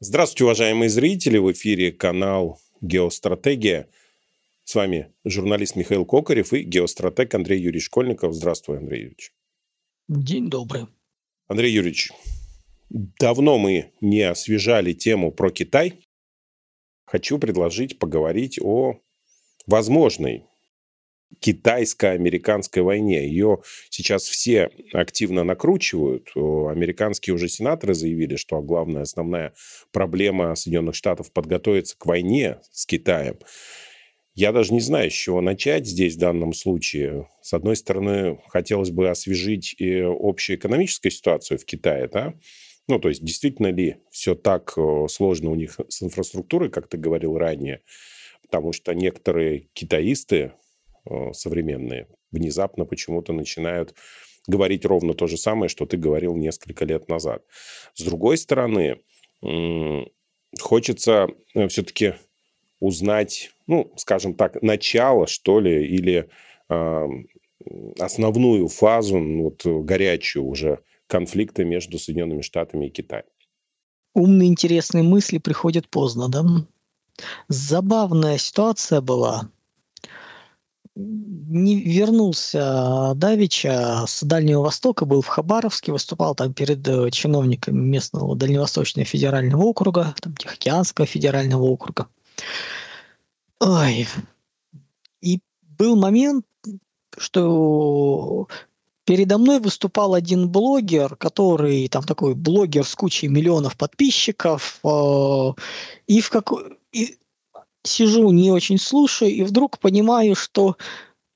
Здравствуйте, уважаемые зрители! В эфире канал «Геостратегия». С вами журналист Михаил Кокарев и геостратег Андрей Юрьевич Школьников. Здравствуй, Андрей Юрьевич. День добрый. Андрей Юрьевич, давно мы не освежали тему про Китай. Хочу предложить поговорить о возможной китайско-американской войне. Ее сейчас все активно накручивают. Американские уже сенаторы заявили, что главная основная проблема Соединенных Штатов подготовиться к войне с Китаем. Я даже не знаю, с чего начать здесь в данном случае. С одной стороны, хотелось бы освежить и общую экономическую ситуацию в Китае, да? Ну, то есть, действительно ли все так сложно у них с инфраструктурой, как ты говорил ранее? Потому что некоторые китаисты, современные внезапно почему-то начинают говорить ровно то же самое, что ты говорил несколько лет назад. С другой стороны, хочется э, все-таки узнать, ну, скажем так, начало, что ли, или э, основную фазу, вот, горячую уже конфликта между Соединенными Штатами и Китаем. Умные, интересные мысли приходят поздно, да? Забавная ситуация была не вернулся Давича с Дальнего Востока, был в Хабаровске, выступал там перед э, чиновниками местного Дальневосточного федерального округа, там Тихоокеанского федерального округа. Ой. И был момент, что передо мной выступал один блогер, который там такой блогер с кучей миллионов подписчиков, э, и в какой сижу, не очень слушаю, и вдруг понимаю, что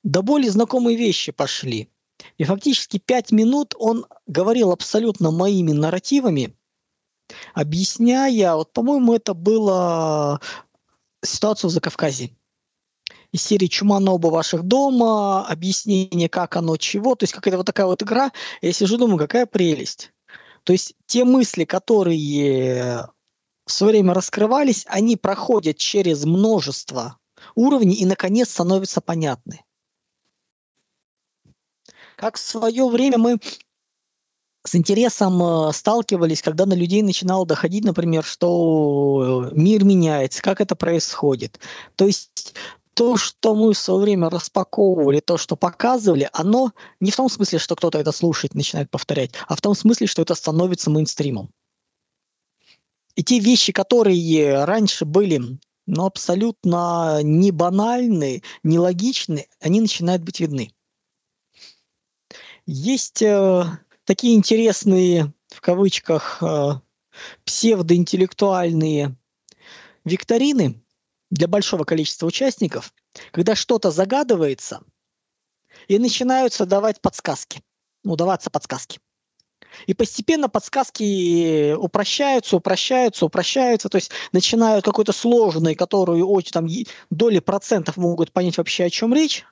до боли знакомые вещи пошли. И фактически пять минут он говорил абсолютно моими нарративами, объясняя, вот, по-моему, это было ситуацию в Закавказье. Из серии «Чума на оба ваших дома», объяснение, как оно, чего. То есть какая-то вот такая вот игра. Я сижу, думаю, какая прелесть. То есть те мысли, которые в свое время раскрывались, они проходят через множество уровней и, наконец, становятся понятны. Как в свое время мы с интересом э, сталкивались, когда на людей начинало доходить, например, что мир меняется, как это происходит. То есть то, что мы в свое время распаковывали, то, что показывали, оно не в том смысле, что кто-то это слушает, начинает повторять, а в том смысле, что это становится мейнстримом. И те вещи, которые раньше были ну, абсолютно не банальны, не логичны, они начинают быть видны. Есть э, такие интересные, в кавычках, э, псевдоинтеллектуальные викторины для большого количества участников, когда что-то загадывается, и начинаются давать подсказки, ну, даваться подсказки. И постепенно подсказки упрощаются, упрощаются, упрощаются, то есть начинают какой-то сложный, которую очень там доли процентов могут понять вообще о чем речь,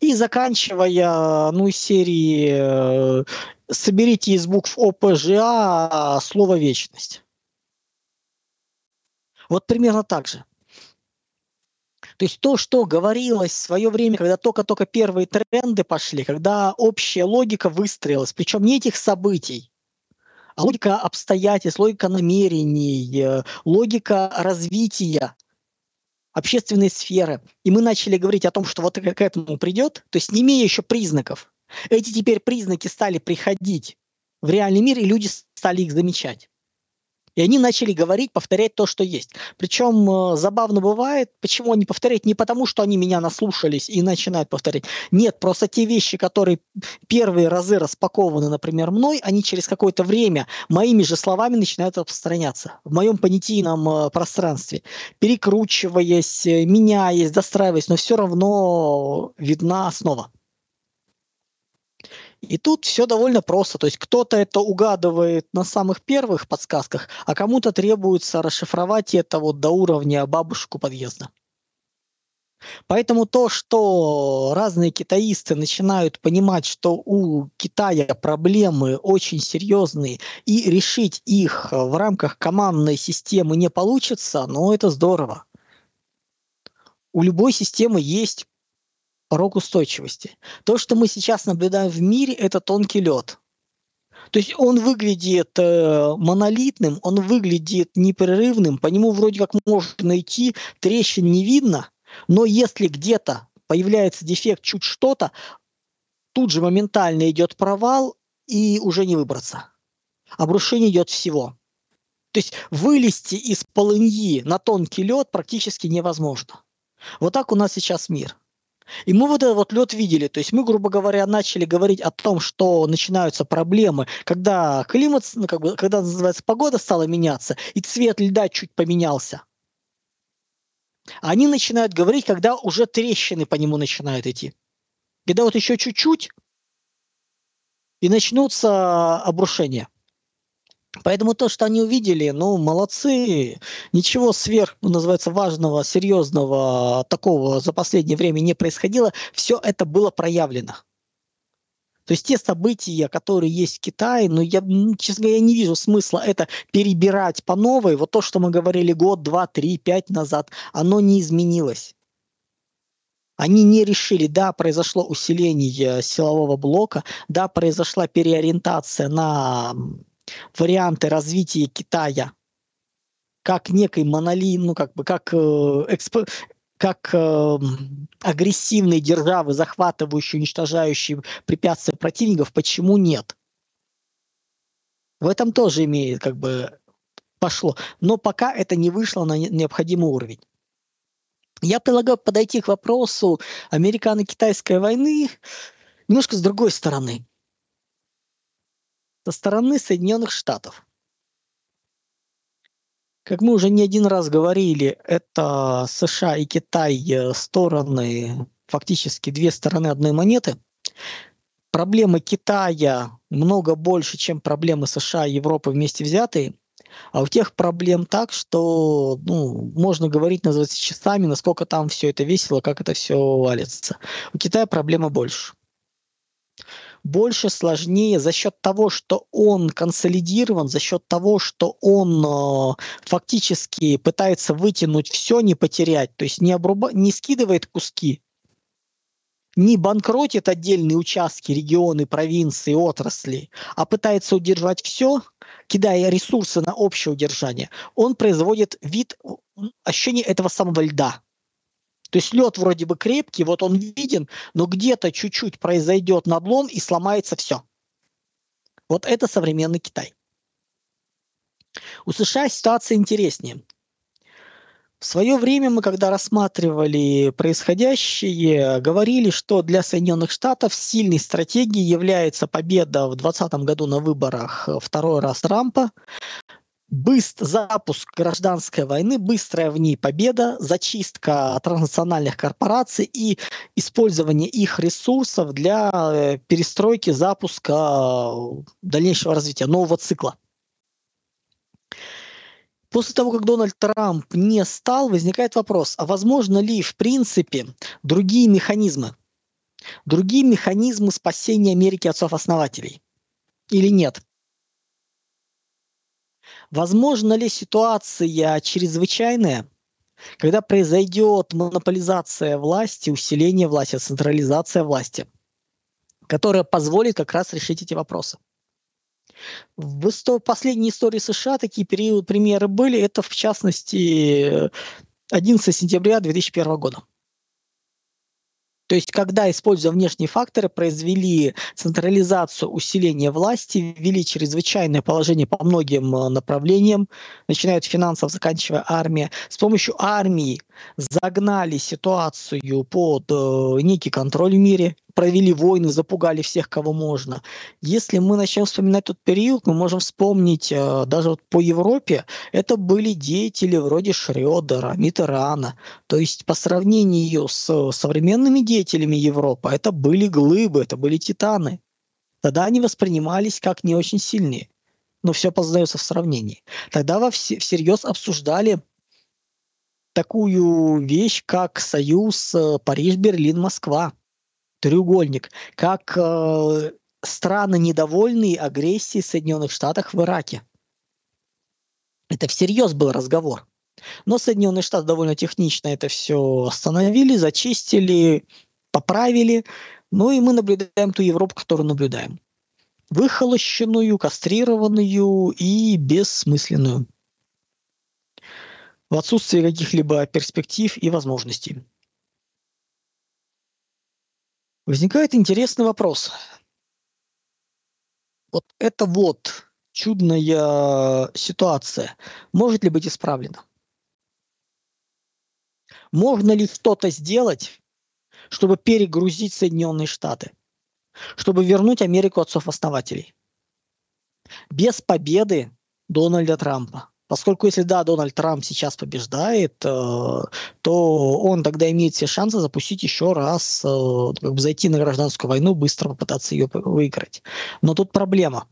и заканчивая, ну, из серии э, «Соберите из букв ОПЖА слово «вечность». Вот примерно так же. То есть то, что говорилось в свое время, когда только-только первые тренды пошли, когда общая логика выстроилась, причем не этих событий, а логика обстоятельств, логика намерений, э, логика развития общественной сферы. И мы начали говорить о том, что вот к этому придет, то есть не имея еще признаков. Эти теперь признаки стали приходить в реальный мир, и люди стали их замечать. И они начали говорить, повторять то, что есть. Причем э, забавно бывает, почему они повторяют не потому, что они меня наслушались и начинают повторять. Нет, просто те вещи, которые первые разы распакованы, например, мной, они через какое-то время моими же словами начинают распространяться в моем понятийном э, пространстве, перекручиваясь, э, меняясь, достраиваясь, но все равно видна основа. И тут все довольно просто. То есть кто-то это угадывает на самых первых подсказках, а кому-то требуется расшифровать это вот до уровня бабушку подъезда. Поэтому то, что разные китаисты начинают понимать, что у Китая проблемы очень серьезные, и решить их в рамках командной системы не получится, ну это здорово. У любой системы есть порог устойчивости. То, что мы сейчас наблюдаем в мире, это тонкий лед. То есть он выглядит э, монолитным, он выглядит непрерывным, по нему вроде как можно идти, трещин не видно, но если где-то появляется дефект, чуть что-то, тут же моментально идет провал и уже не выбраться. Обрушение идет всего. То есть вылезти из полыньи на тонкий лед практически невозможно. Вот так у нас сейчас мир. И мы вот этот вот лед видели, то есть мы, грубо говоря, начали говорить о том, что начинаются проблемы, когда климат, ну, как бы, когда называется погода стала меняться, и цвет льда чуть поменялся. Они начинают говорить, когда уже трещины по нему начинают идти. Когда вот еще чуть-чуть, и начнутся обрушения. Поэтому то, что они увидели, ну, молодцы. Ничего сверх, ну, называется, важного, серьезного такого за последнее время не происходило. Все это было проявлено. То есть те события, которые есть в Китае, ну, я, честно говоря, не вижу смысла это перебирать по новой. Вот то, что мы говорили год, два, три, пять назад, оно не изменилось. Они не решили, да, произошло усиление силового блока, да, произошла переориентация на варианты развития Китая как некой монолин, ну как бы как э, эксп, как э, агрессивной державы, захватывающей, уничтожающей препятствия противников, почему нет? В этом тоже имеет как бы пошло. Но пока это не вышло на необходимый уровень. Я предлагаю подойти к вопросу американо-китайской войны немножко с другой стороны со стороны Соединенных Штатов. Как мы уже не один раз говорили, это США и Китай э, стороны, фактически две стороны одной монеты. Проблемы Китая много больше, чем проблемы США и Европы вместе взятые. А у тех проблем так, что ну, можно говорить, называется часами, насколько там все это весело, как это все валится. У Китая проблема больше больше, сложнее за счет того, что он консолидирован, за счет того, что он э, фактически пытается вытянуть все, не потерять, то есть не, обруба... не скидывает куски, не банкротит отдельные участки, регионы, провинции, отрасли, а пытается удержать все, кидая ресурсы на общее удержание, он производит вид ощущения этого самого льда. То есть лед вроде бы крепкий, вот он виден, но где-то чуть-чуть произойдет надлом и сломается все. Вот это современный Китай. У США ситуация интереснее. В свое время мы, когда рассматривали происходящее, говорили, что для Соединенных Штатов сильной стратегией является победа в 2020 году на выборах второй раз Трампа, быстр, запуск гражданской войны, быстрая в ней победа, зачистка транснациональных корпораций и использование их ресурсов для э, перестройки, запуска э, дальнейшего развития нового цикла. После того, как Дональд Трамп не стал, возникает вопрос, а возможно ли в принципе другие механизмы, другие механизмы спасения Америки отцов-основателей или нет? Возможно ли ситуация чрезвычайная, когда произойдет монополизация власти, усиление власти, централизация власти, которая позволит как раз решить эти вопросы? В последней истории США такие период, примеры были. Это, в частности, 11 сентября 2001 года. То есть, когда, используя внешние факторы, произвели централизацию усиления власти, ввели чрезвычайное положение по многим э, направлениям, начиная от финансов, заканчивая армией, с помощью армии загнали ситуацию под э, некий контроль в мире, провели войны, запугали всех, кого можно. Если мы начнем вспоминать тот период, мы можем вспомнить э, даже вот по Европе, это были деятели вроде Шредера, Митерана. То есть по сравнению с современными деятелями Европы, это были глыбы, это были титаны. Тогда они воспринимались как не очень сильные. Но все познается в сравнении. Тогда во вс- всерьез обсуждали такую вещь, как союз э, Париж-Берлин-Москва треугольник, как э, страны недовольные агрессией Соединенных Штатов в Ираке. Это всерьез был разговор. Но Соединенные Штаты довольно технично это все остановили, зачистили, поправили. Ну и мы наблюдаем ту Европу, которую наблюдаем. выхолощенную, кастрированную и бессмысленную. В отсутствии каких-либо перспектив и возможностей. Возникает интересный вопрос. Вот это вот чудная ситуация может ли быть исправлена? Можно ли что-то сделать, чтобы перегрузить Соединенные Штаты? Чтобы вернуть Америку отцов-основателей? Без победы Дональда Трампа. Поскольку если да, Дональд Трамп сейчас побеждает, э, то он тогда имеет все шансы запустить еще раз, э, как бы зайти на гражданскую войну, быстро попытаться ее выиграть. Но тут проблема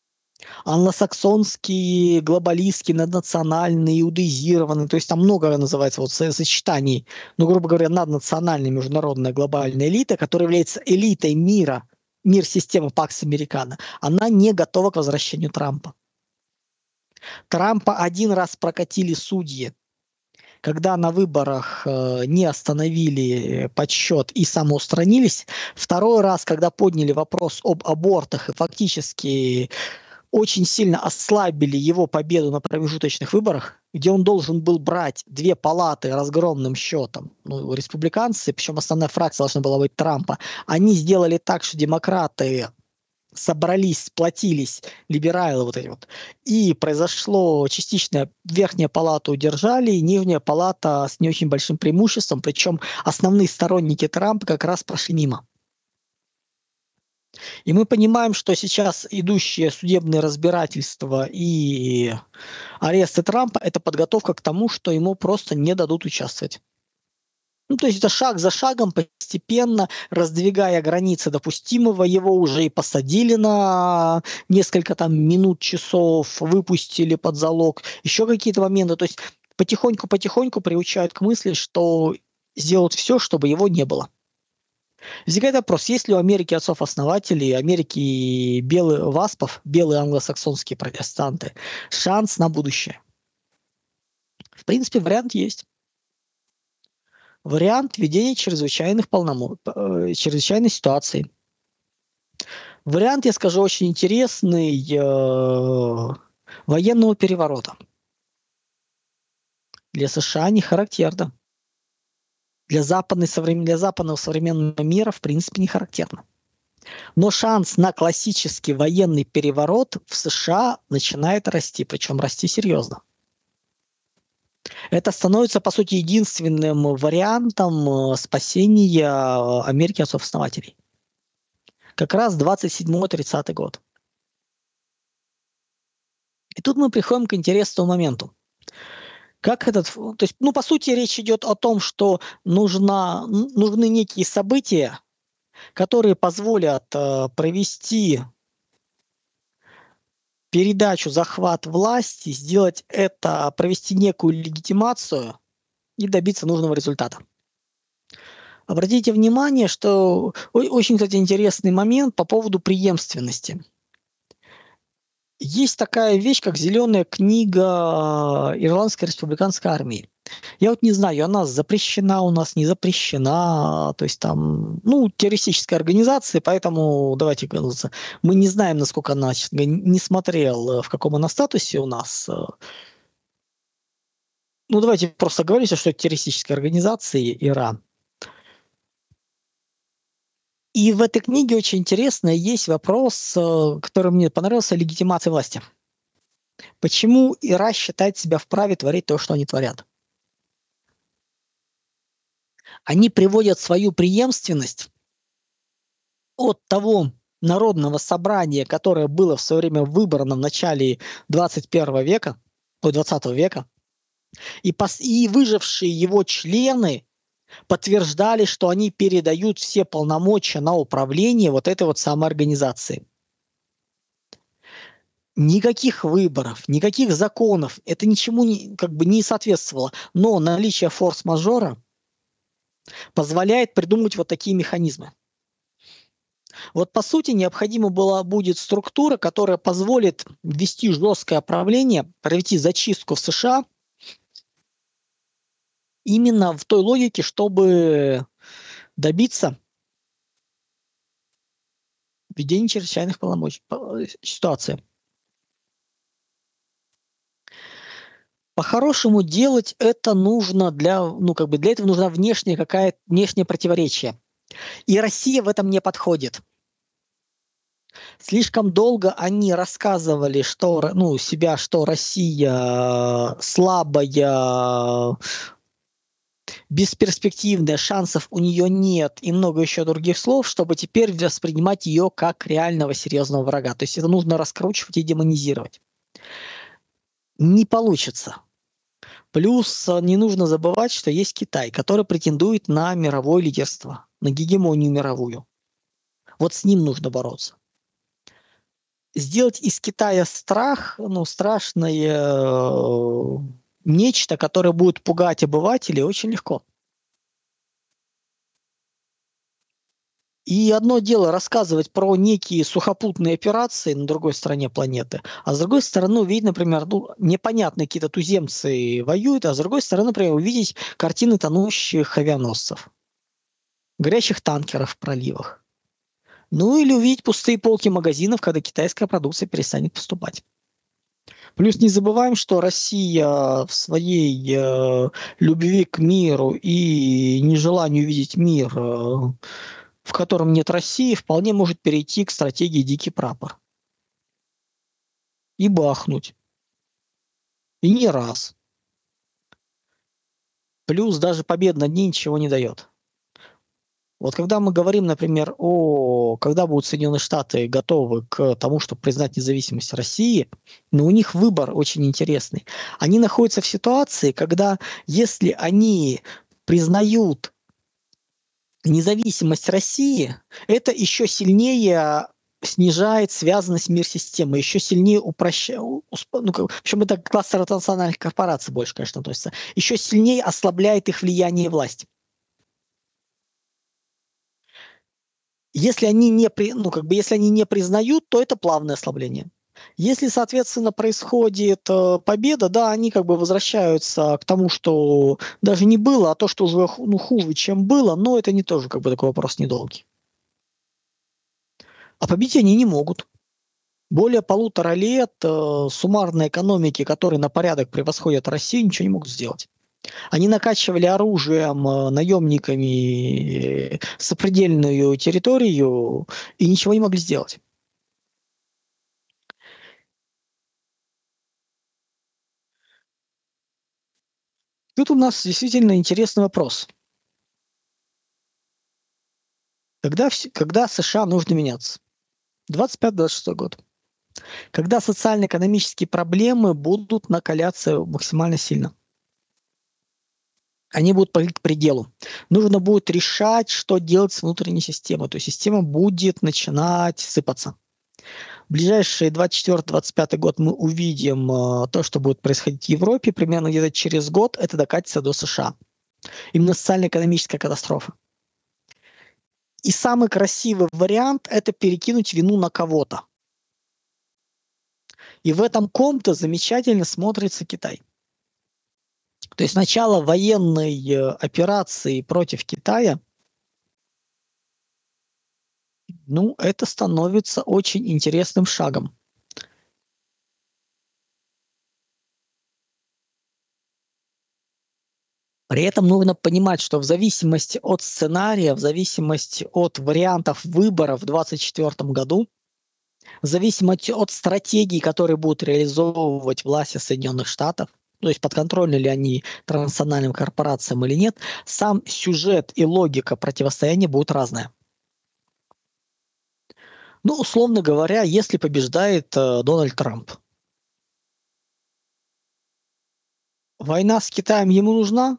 – англосаксонские, глобалистские, наднациональные, иудеизированные, то есть там много называется вот сочетаний, ну, грубо говоря, наднациональная международная глобальная элита, которая является элитой мира, мир системы Пакс Американо, она не готова к возвращению Трампа. Трампа один раз прокатили судьи, когда на выборах э, не остановили подсчет и самоустранились. Второй раз, когда подняли вопрос об абортах и фактически очень сильно ослабили его победу на промежуточных выборах, где он должен был брать две палаты разгромным счетом. Ну, республиканцы, причем основная фракция должна была быть Трампа, они сделали так, что демократы собрались, сплотились, либералы вот эти вот, и произошло частичное, верхняя палата удержали, нижняя палата с не очень большим преимуществом, причем основные сторонники Трампа как раз прошли мимо. И мы понимаем, что сейчас идущие судебные разбирательства и аресты Трампа – это подготовка к тому, что ему просто не дадут участвовать. Ну, то есть это шаг за шагом, постепенно раздвигая границы допустимого, его уже и посадили на несколько там минут, часов, выпустили под залог, еще какие-то моменты. То есть потихоньку-потихоньку приучают к мысли, что сделают все, чтобы его не было. Возникает вопрос, есть ли у Америки отцов-основателей, Америки белых васпов, белые англосаксонские протестанты, шанс на будущее? В принципе, вариант есть. Вариант ведения чрезвычайных полномочий, э, чрезвычайной ситуации. Вариант, я скажу, очень интересный э, военного переворота. Для США не характерно для, западной, для западного современного мира в принципе не характерно. Но шанс на классический военный переворот в США начинает расти, причем расти серьезно. Это становится, по сути, единственным вариантом э, спасения э, Америки от основателей. Как раз 27-30 год. И тут мы приходим к интересному моменту. Как этот, то есть, ну, по сути, речь идет о том, что нужна, нужны некие события, которые позволят э, провести передачу, захват власти, сделать это, провести некую легитимацию и добиться нужного результата. Обратите внимание, что очень, кстати, интересный момент по поводу преемственности. Есть такая вещь, как зеленая книга Ирландской республиканской армии. Я вот не знаю, она запрещена у нас, не запрещена, то есть там, ну, террористическая организация, поэтому давайте мы не знаем, насколько она, не смотрел, в каком она статусе у нас. Ну, давайте просто говорить, что это террористическая организация Иран. И в этой книге очень интересно есть вопрос, э, который мне понравился, легитимация власти. Почему Ира считает себя вправе творить то, что они творят? Они приводят свою преемственность от того народного собрания, которое было в свое время выбрано в начале 21 века, 20 века, и, пос, и выжившие его члены подтверждали, что они передают все полномочия на управление вот этой вот самой организации. Никаких выборов, никаких законов, это ничему не, как бы не соответствовало. Но наличие форс-мажора позволяет придумать вот такие механизмы. Вот по сути необходима была будет структура, которая позволит ввести жесткое правление, провести зачистку в США – именно в той логике, чтобы добиться Введение чрезвычайных полномочий, ситуации. По-хорошему делать это нужно для, ну как бы для этого нужна внешняя какая внешнее противоречие. И Россия в этом не подходит. Слишком долго они рассказывали, что ну, себя, что Россия слабая, бесперспективная, шансов у нее нет и много еще других слов, чтобы теперь воспринимать ее как реального серьезного врага. То есть это нужно раскручивать и демонизировать. Не получится. Плюс э, не нужно забывать, что есть Китай, который претендует на мировое лидерство, на гегемонию мировую. Вот с ним нужно бороться. Сделать из Китая страх, ну, страшное э, нечто, которое будет пугать обывателей, очень легко. И одно дело рассказывать про некие сухопутные операции на другой стороне планеты, а с другой стороны увидеть, например, ну, непонятные какие-то туземцы воюют, а с другой стороны, например, увидеть картины тонущих авианосцев, горящих танкеров в проливах. Ну или увидеть пустые полки магазинов, когда китайская продукция перестанет поступать. Плюс не забываем, что Россия в своей э, любви к миру и нежеланию видеть мир э, в котором нет России, вполне может перейти к стратегии «Дикий прапор». И бахнуть. И не раз. Плюс даже победа над ней ничего не дает. Вот когда мы говорим, например, о когда будут Соединенные Штаты готовы к тому, чтобы признать независимость России, но у них выбор очень интересный. Они находятся в ситуации, когда если они признают независимость России это еще сильнее снижает связанность мир-системы, еще сильнее упрощает, ну, в общем, это кластер национальных корпораций больше, конечно, относится, еще сильнее ослабляет их влияние и власть. Если они не, ну, как бы, если они не признают, то это плавное ослабление. Если, соответственно, происходит э, победа, да, они как бы возвращаются к тому, что даже не было, а то, что уже ну, хуже, чем было, но это не тоже как бы такой вопрос недолгий. А победить они не могут. Более полутора лет э, суммарной экономики, которые на порядок превосходят Россию, ничего не могут сделать. Они накачивали оружием, э, наемниками э, сопредельную территорию и ничего не могли сделать. Тут у нас действительно интересный вопрос. Когда, когда США нужно меняться? 25-26 год. Когда социально-экономические проблемы будут накаляться максимально сильно. Они будут к пределу. Нужно будет решать, что делать с внутренней системой. То есть система будет начинать сыпаться ближайшие 24-25 год мы увидим э, то, что будет происходить в Европе. Примерно где-то через год это докатится до США. Именно социально-экономическая катастрофа. И самый красивый вариант – это перекинуть вину на кого-то. И в этом ком-то замечательно смотрится Китай. То есть начало военной э, операции против Китая – ну, это становится очень интересным шагом. При этом нужно понимать, что в зависимости от сценария, в зависимости от вариантов выбора в 2024 году, в зависимости от стратегии, которые будут реализовывать власти Соединенных Штатов, то есть подконтрольны ли они транснациональным корпорациям или нет, сам сюжет и логика противостояния будут разные. Ну, условно говоря, если побеждает э, Дональд Трамп. Война с Китаем ему нужна?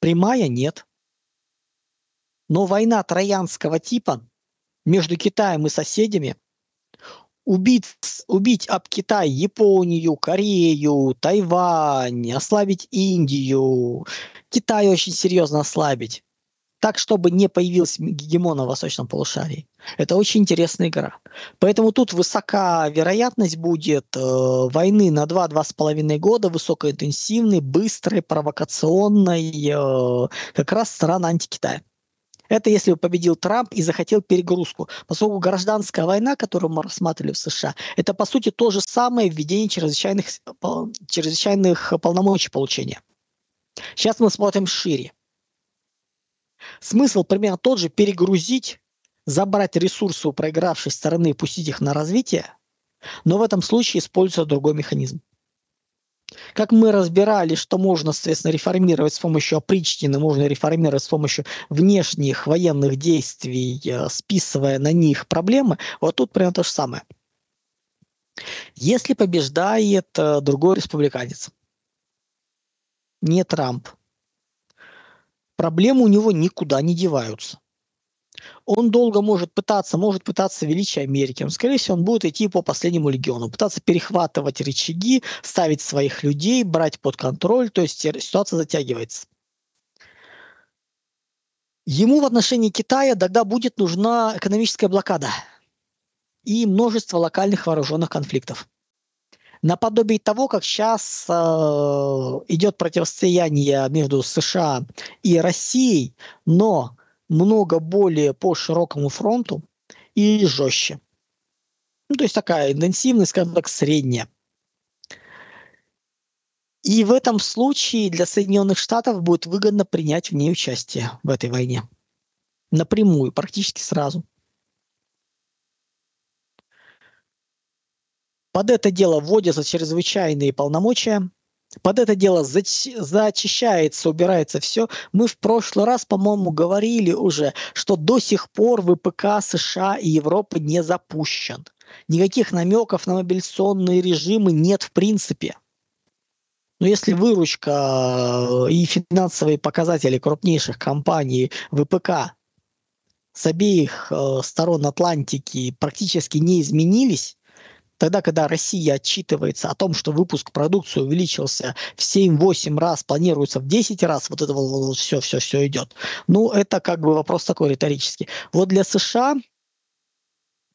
Прямая нет. Но война троянского типа между Китаем и соседями убить, убить об Китай Японию, Корею, Тайвань, ослабить Индию, Китай очень серьезно ослабить так, чтобы не появился гегемон на восточном полушарии. Это очень интересная игра. Поэтому тут высока вероятность будет э, войны на 2-2,5 года, высокоинтенсивной, быстрой, провокационной, э, как раз страна антикитая. Это если победил Трамп и захотел перегрузку. Поскольку гражданская война, которую мы рассматривали в США, это по сути то же самое введение чрезвычайных, чрезвычайных полномочий получения. Сейчас мы смотрим шире. Смысл примерно тот же перегрузить, забрать ресурсы у проигравшей стороны и пустить их на развитие, но в этом случае используется другой механизм. Как мы разбирали, что можно, соответственно, реформировать с помощью опричнины, можно реформировать с помощью внешних военных действий, э, списывая на них проблемы, вот тут примерно то же самое. Если побеждает э, другой республиканец, не Трамп, проблемы у него никуда не деваются он долго может пытаться, может пытаться величие Америки. Он, скорее всего, он будет идти по последнему легиону, пытаться перехватывать рычаги, ставить своих людей, брать под контроль, то есть ситуация затягивается. Ему в отношении Китая тогда будет нужна экономическая блокада и множество локальных вооруженных конфликтов. Наподобие того, как сейчас э, идет противостояние между США и Россией, но много более по широкому фронту и жестче. Ну, то есть такая интенсивность, скажем так, средняя. И в этом случае для Соединенных Штатов будет выгодно принять в ней участие в этой войне. Напрямую, практически сразу. Под это дело вводятся чрезвычайные полномочия, под это дело зачищается, убирается все. Мы в прошлый раз, по-моему, говорили уже, что до сих пор ВПК США и Европы не запущен. Никаких намеков на мобилизационные режимы нет в принципе. Но если выручка э, и финансовые показатели крупнейших компаний ВПК с обеих э, сторон Атлантики практически не изменились, Тогда, когда Россия отчитывается о том, что выпуск продукции увеличился в 7-8 раз, планируется в 10 раз, вот это вот, вот все, все, все идет. Ну, это как бы вопрос такой риторический. Вот для США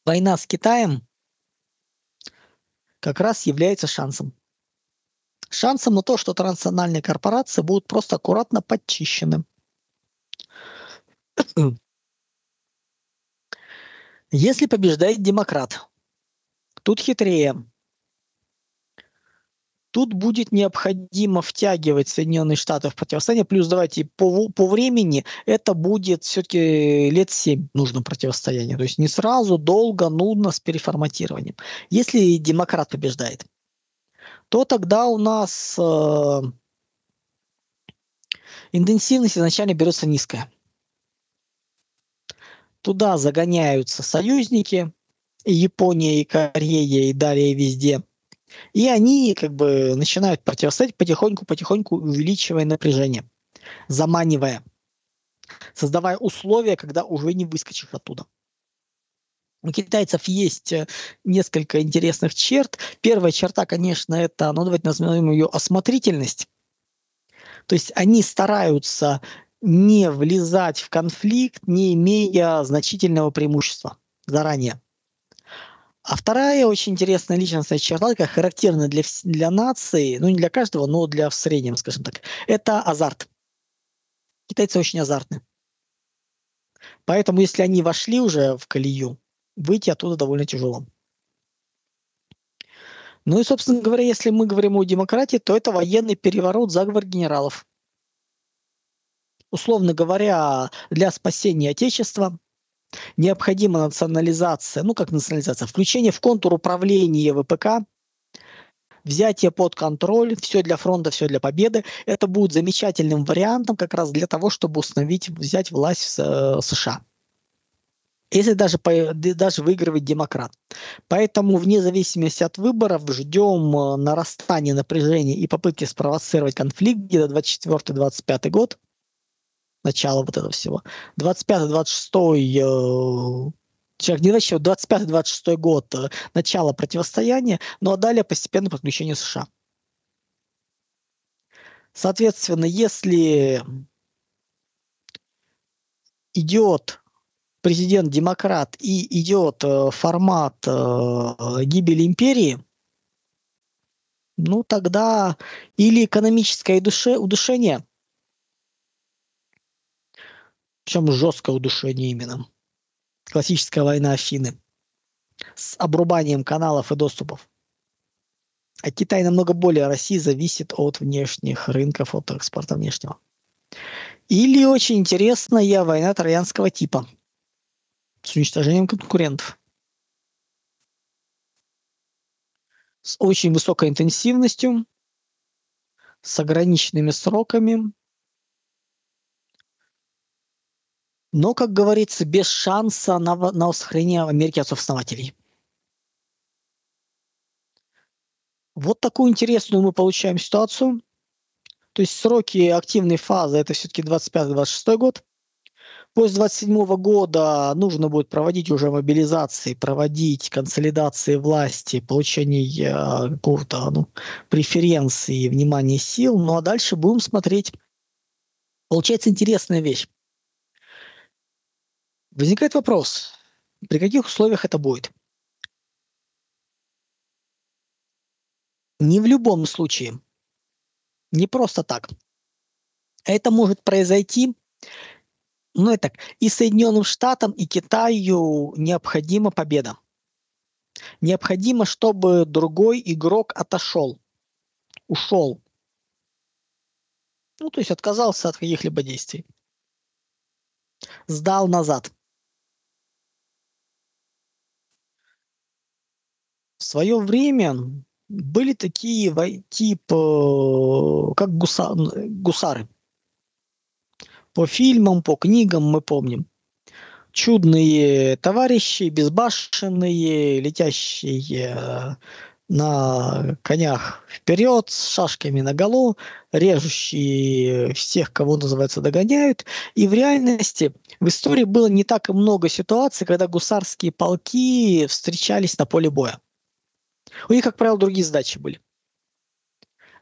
война с Китаем как раз является шансом. Шансом на то, что транснациональные корпорации будут просто аккуратно подчищены. Если побеждает демократ, Тут хитрее. Тут будет необходимо втягивать Соединенные Штаты в противостояние. Плюс давайте по, по времени это будет все-таки лет 7 нужно противостояние. То есть не сразу, долго, нудно с переформатированием. Если демократ побеждает, то тогда у нас э, интенсивность изначально берется низкая. Туда загоняются союзники, Япония, и Корея, и далее везде. И они как бы начинают противостоять потихоньку-потихоньку, увеличивая напряжение, заманивая, создавая условия, когда уже не выскочишь оттуда. У китайцев есть э, несколько интересных черт. Первая черта, конечно, это, ну давайте назовем ее осмотрительность. То есть они стараются не влезать в конфликт, не имея значительного преимущества заранее. А вторая очень интересная личностная черта, такая характерная для, для нации, ну не для каждого, но для в среднем, скажем так, это азарт. Китайцы очень азартны. Поэтому если они вошли уже в колею, выйти оттуда довольно тяжело. Ну и, собственно говоря, если мы говорим о демократии, то это военный переворот, заговор генералов. Условно говоря, для спасения Отечества необходима национализация, ну как национализация, включение в контур управления ВПК, взятие под контроль, все для фронта, все для победы. Это будет замечательным вариантом как раз для того, чтобы установить, взять власть в э, США. Если даже, даже выигрывает демократ. Поэтому вне зависимости от выборов ждем э, нарастания напряжения и попытки спровоцировать конфликт где-то 24-25 год начало вот этого всего. 25-26 человек не начал 25-26 год э, начало противостояния, ну а далее постепенно подключение США. Соответственно, если идет президент-демократ и идет э, формат э, гибели империи, ну тогда или экономическое удушение, Причем жесткое удушение именно. Классическая война Афины с обрубанием каналов и доступов. А Китай намного более России зависит от внешних рынков, от экспорта внешнего. Или очень интересная война троянского типа с уничтожением конкурентов. С очень высокой интенсивностью, с ограниченными сроками, но, как говорится, без шанса на, на сохранение Америки отцов-основателей. Вот такую интересную мы получаем ситуацию. То есть сроки активной фазы это все-таки 25-26 год. После 27 года нужно будет проводить уже мобилизации, проводить консолидации власти, получение э, какого-то ну, преференции, внимания сил. Ну а дальше будем смотреть. Получается интересная вещь. Возникает вопрос, при каких условиях это будет? Не в любом случае. Не просто так. Это может произойти, ну и так, и Соединенным Штатам, и Китаю необходима победа. Необходимо, чтобы другой игрок отошел, ушел. Ну, то есть отказался от каких-либо действий. Сдал назад. В свое время были такие типа, как гуса, гусары. По фильмам, по книгам мы помним. Чудные товарищи, безбашенные, летящие на конях вперед, с шашками на голову, режущие всех, кого называется, догоняют. И в реальности в истории было не так и много ситуаций, когда гусарские полки встречались на поле боя. У них, как правило, другие задачи были.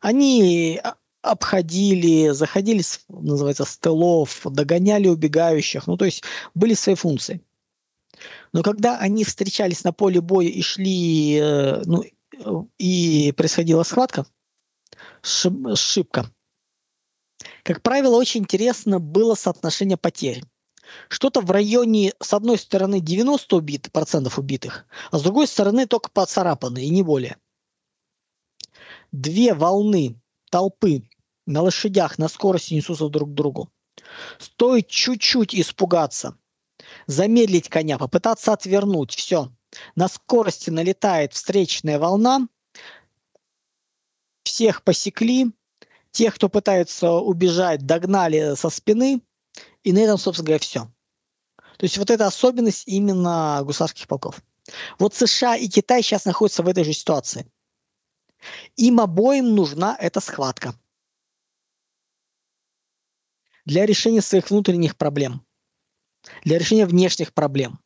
Они обходили, заходили, называется, с тылов, догоняли убегающих, ну, то есть были свои функции. Но когда они встречались на поле боя и шли, э, ну, и происходила схватка, шибка, как правило, очень интересно было соотношение потерь что-то в районе, с одной стороны, 90 убит, процентов убитых, а с другой стороны только поцарапаны, и не более. Две волны толпы на лошадях на скорости несутся друг к другу. Стоит чуть-чуть испугаться, замедлить коня, попытаться отвернуть, все. На скорости налетает встречная волна, всех посекли, тех, кто пытается убежать, догнали со спины, и на этом, собственно говоря, все. То есть вот эта особенность именно гусарских полков. Вот США и Китай сейчас находятся в этой же ситуации. Им обоим нужна эта схватка для решения своих внутренних проблем, для решения внешних проблем.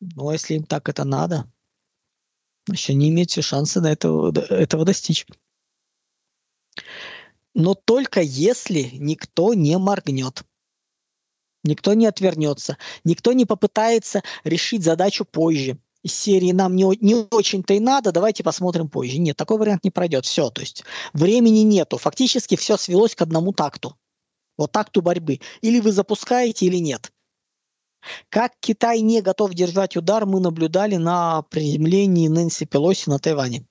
Но если им так это надо, еще не имеют все шансы на этого, этого достичь но только если никто не моргнет. Никто не отвернется, никто не попытается решить задачу позже. Из серии нам не, не очень-то и надо, давайте посмотрим позже. Нет, такой вариант не пройдет. Все, то есть времени нету. Фактически все свелось к одному такту. Вот такту борьбы. Или вы запускаете, или нет. Как Китай не готов держать удар, мы наблюдали на приземлении Нэнси Пелоси на Тайване.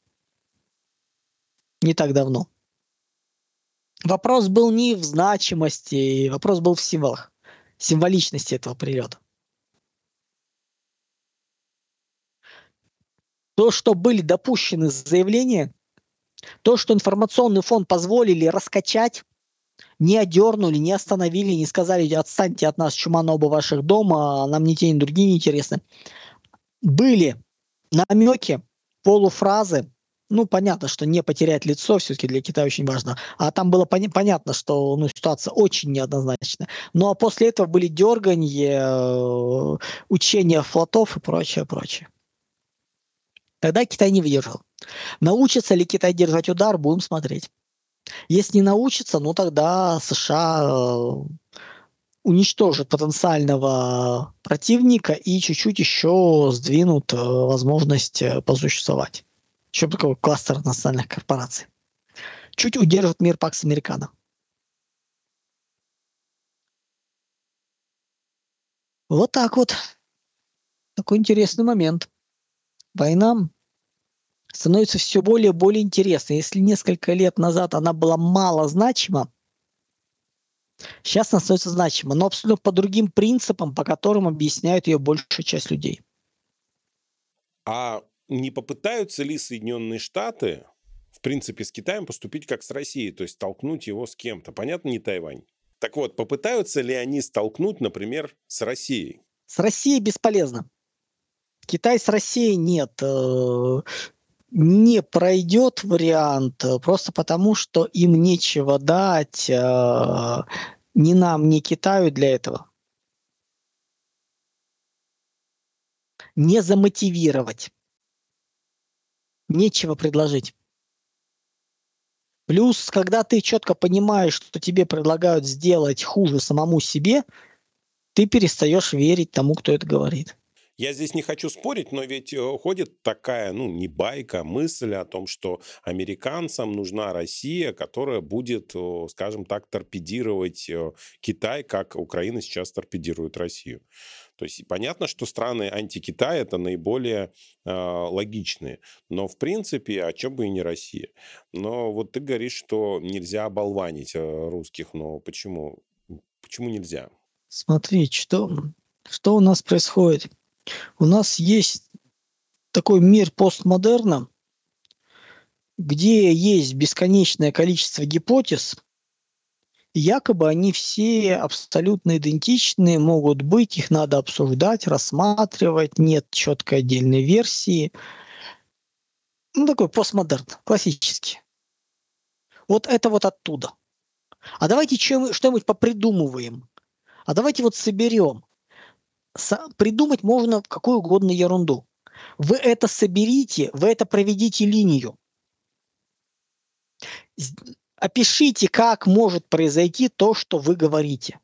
Не так давно. Вопрос был не в значимости, вопрос был в символах, символичности этого прилета. То, что были допущены заявления, то, что информационный фонд позволили раскачать, не одернули, не остановили, не сказали, отстаньте от нас, чума на оба ваших дома, нам ни те, ни другие не интересны. Были намеки, полуфразы, ну, понятно, что не потерять лицо все-таки для Китая очень важно. А там было пон- понятно, что ну, ситуация очень неоднозначная. Ну, а после этого были дерганье, э, учения флотов и прочее, прочее. Тогда Китай не выдержал. Научится ли Китай держать удар, будем смотреть. Если не научится, ну тогда США э, уничтожат потенциального противника и чуть-чуть еще сдвинут э, возможность посуществовать еще такой кластер национальных корпораций. Чуть удержит мир Пакс Американо. Вот так вот. Такой интересный момент. Война становится все более и более интересной. Если несколько лет назад она была мало значима, сейчас она становится значима, но абсолютно по другим принципам, по которым объясняют ее большая часть людей. А не попытаются ли Соединенные Штаты, в принципе, с Китаем поступить как с Россией, то есть столкнуть его с кем-то? Понятно, не Тайвань. Так вот, попытаются ли они столкнуть, например, с Россией? С Россией бесполезно. Китай с Россией нет. Э, не пройдет вариант э, просто потому, что им нечего дать э, ни нам, ни Китаю для этого. Не замотивировать. Нечего предложить. Плюс, когда ты четко понимаешь, что тебе предлагают сделать хуже самому себе, ты перестаешь верить тому, кто это говорит. Я здесь не хочу спорить, но ведь э, ходит такая, ну, не байка, а мысль о том, что американцам нужна Россия, которая будет, скажем так, торпедировать э, Китай, как Украина сейчас торпедирует Россию. То есть понятно, что страны анти-Китая это наиболее э, логичные. Но в принципе, о чем бы и не Россия. Но вот ты говоришь, что нельзя оболванить русских. Но почему? Почему нельзя? Смотри, что, что у нас происходит. У нас есть такой мир постмодерна, где есть бесконечное количество гипотез, якобы они все абсолютно идентичны, могут быть, их надо обсуждать, рассматривать, нет четкой отдельной версии. Ну, такой постмодерн, классический. Вот это вот оттуда. А давайте что-нибудь попридумываем. А давайте вот соберем придумать можно какую угодно ерунду. Вы это соберите, вы это проведите линию. Опишите, как может произойти то, что вы говорите.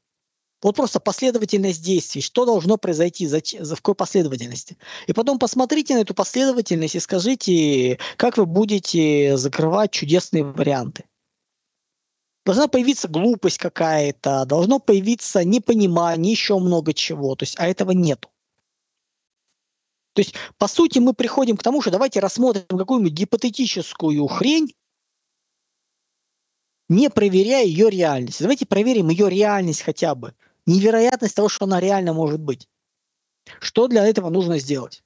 Вот просто последовательность действий. Что должно произойти, за, в какой последовательности. И потом посмотрите на эту последовательность и скажите, как вы будете закрывать чудесные варианты должна появиться глупость какая-то, должно появиться непонимание, еще много чего. То есть, а этого нету. То есть, по сути, мы приходим к тому, что давайте рассмотрим какую-нибудь гипотетическую хрень, не проверяя ее реальность. Давайте проверим ее реальность хотя бы. Невероятность того, что она реально может быть. Что для этого нужно сделать?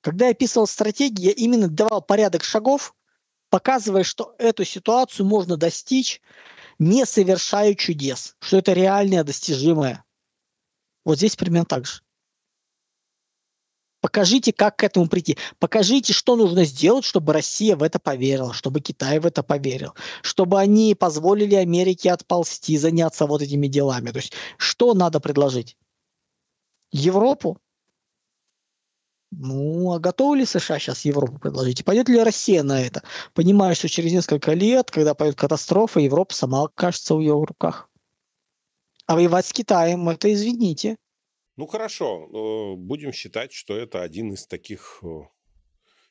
Когда я описывал стратегии, я именно давал порядок шагов, показывая, что эту ситуацию можно достичь, не совершая чудес, что это реальное, достижимое. Вот здесь примерно так же. Покажите, как к этому прийти. Покажите, что нужно сделать, чтобы Россия в это поверила, чтобы Китай в это поверил, чтобы они позволили Америке отползти, заняться вот этими делами. То есть, что надо предложить? Европу ну, а готовы ли США сейчас Европу предложить? И пойдет ли Россия на это? Понимая, что через несколько лет, когда пойдет катастрофа, Европа сама окажется в ее руках. А воевать с Китаем, это извините. Ну, хорошо. Э, будем считать, что это один из таких э,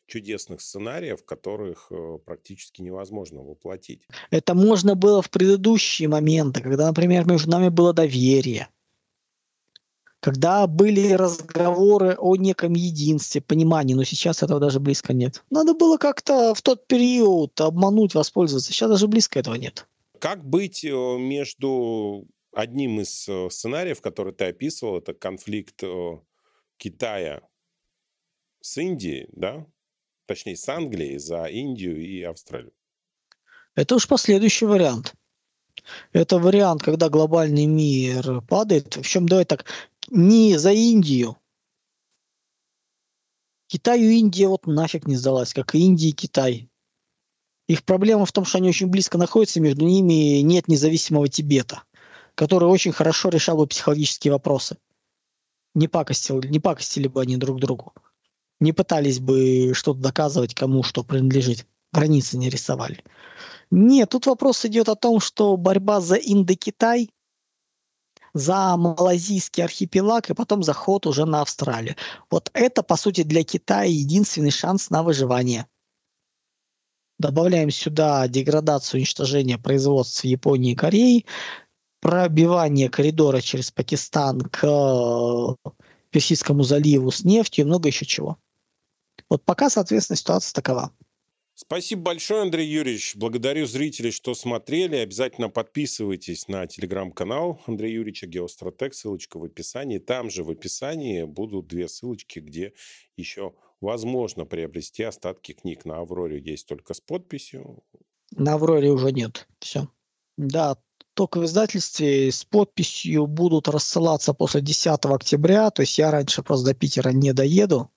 чудесных сценариев, которых э, практически невозможно воплотить. Это можно было в предыдущие моменты, когда, например, между нами было доверие когда были разговоры о неком единстве, понимании, но сейчас этого даже близко нет. Надо было как-то в тот период обмануть, воспользоваться. Сейчас даже близко этого нет. Как быть между одним из э, сценариев, который ты описывал, это конфликт э, Китая с Индией, да? Точнее, с Англией за Индию и Австралию. Это уж последующий вариант. Это вариант, когда глобальный мир падает. В чем давай так, не за Индию. Китаю Индия вот нафиг не сдалась, как и Индия и Китай. Их проблема в том, что они очень близко находятся, между ними нет независимого Тибета, который очень хорошо решал бы психологические вопросы. Не пакостили, не пакостили бы они друг другу. Не пытались бы что-то доказывать, кому что принадлежит. Границы не рисовали. Нет, тут вопрос идет о том, что борьба за Индокитай за малазийский архипелаг и потом заход уже на Австралию. Вот это, по сути, для Китая единственный шанс на выживание. Добавляем сюда деградацию, уничтожение производства в Японии и Корее. Пробивание коридора через Пакистан к Персидскому заливу с нефтью и много еще чего. Вот пока, соответственно, ситуация такова. Спасибо большое, Андрей Юрьевич. Благодарю зрителей, что смотрели. Обязательно подписывайтесь на телеграм-канал Андрея Юрьевича Геостратег. Ссылочка в описании. Там же в описании будут две ссылочки, где еще возможно приобрести остатки книг. На Авроре есть только с подписью. На Авроре уже нет. Все. Да, только в издательстве с подписью будут рассылаться после 10 октября. То есть я раньше просто до Питера не доеду.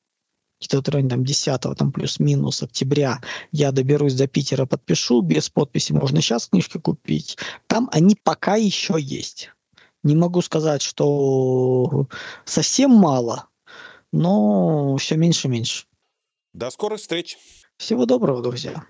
Где-то районе там 10 там плюс-минус октября я доберусь до Питера, подпишу. Без подписи можно сейчас книжки купить. Там они пока еще есть. Не могу сказать, что совсем мало, но все меньше и меньше. До скорых встреч. Всего доброго, друзья.